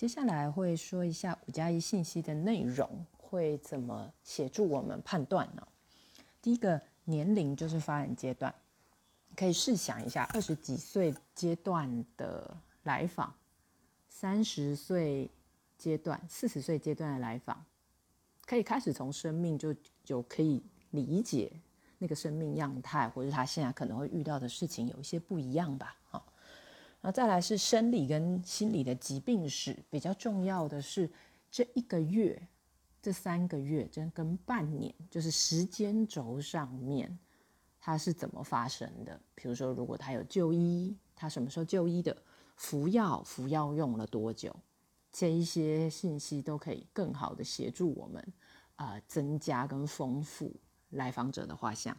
接下来会说一下五加一信息的内容会怎么协助我们判断呢？第一个年龄就是发展阶段，可以试想一下二十几岁阶段的来访，三十岁阶段、四十岁阶段的来访，可以开始从生命就就可以理解那个生命样态，或者他现在可能会遇到的事情有一些不一样吧。好。然后再来是生理跟心理的疾病史，比较重要的是这一个月、这三个月，这跟半年，就是时间轴上面它是怎么发生的。比如说，如果他有就医，他什么时候就医的？服药，服药用了多久？这一些信息都可以更好的协助我们啊，增加跟丰富来访者的画像。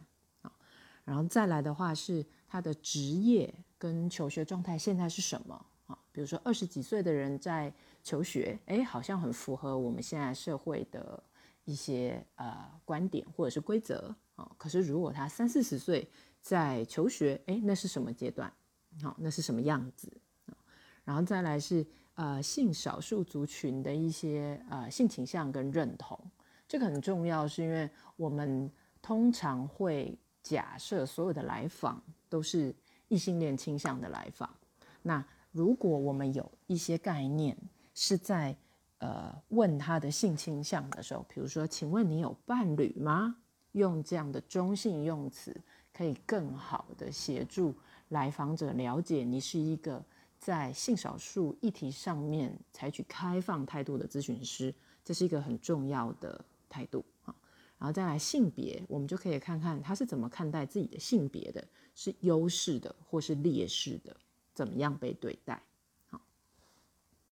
然后再来的话是他的职业。跟求学状态现在是什么啊？比如说二十几岁的人在求学，哎，好像很符合我们现在社会的一些呃观点或者是规则啊。可是如果他三四十岁在求学，哎，那是什么阶段？好，那是什么样子？然后再来是呃性少数族群的一些呃性倾向跟认同，这个很重要，是因为我们通常会假设所有的来访都是。异性恋倾向的来访，那如果我们有一些概念是在呃问他的性倾向的时候，比如说，请问你有伴侣吗？用这样的中性用词，可以更好的协助来访者了解你是一个在性少数议题上面采取开放态度的咨询师，这是一个很重要的态度。然后再来性别，我们就可以看看他是怎么看待自己的性别的。是优势的，或是劣势的，怎么样被对待？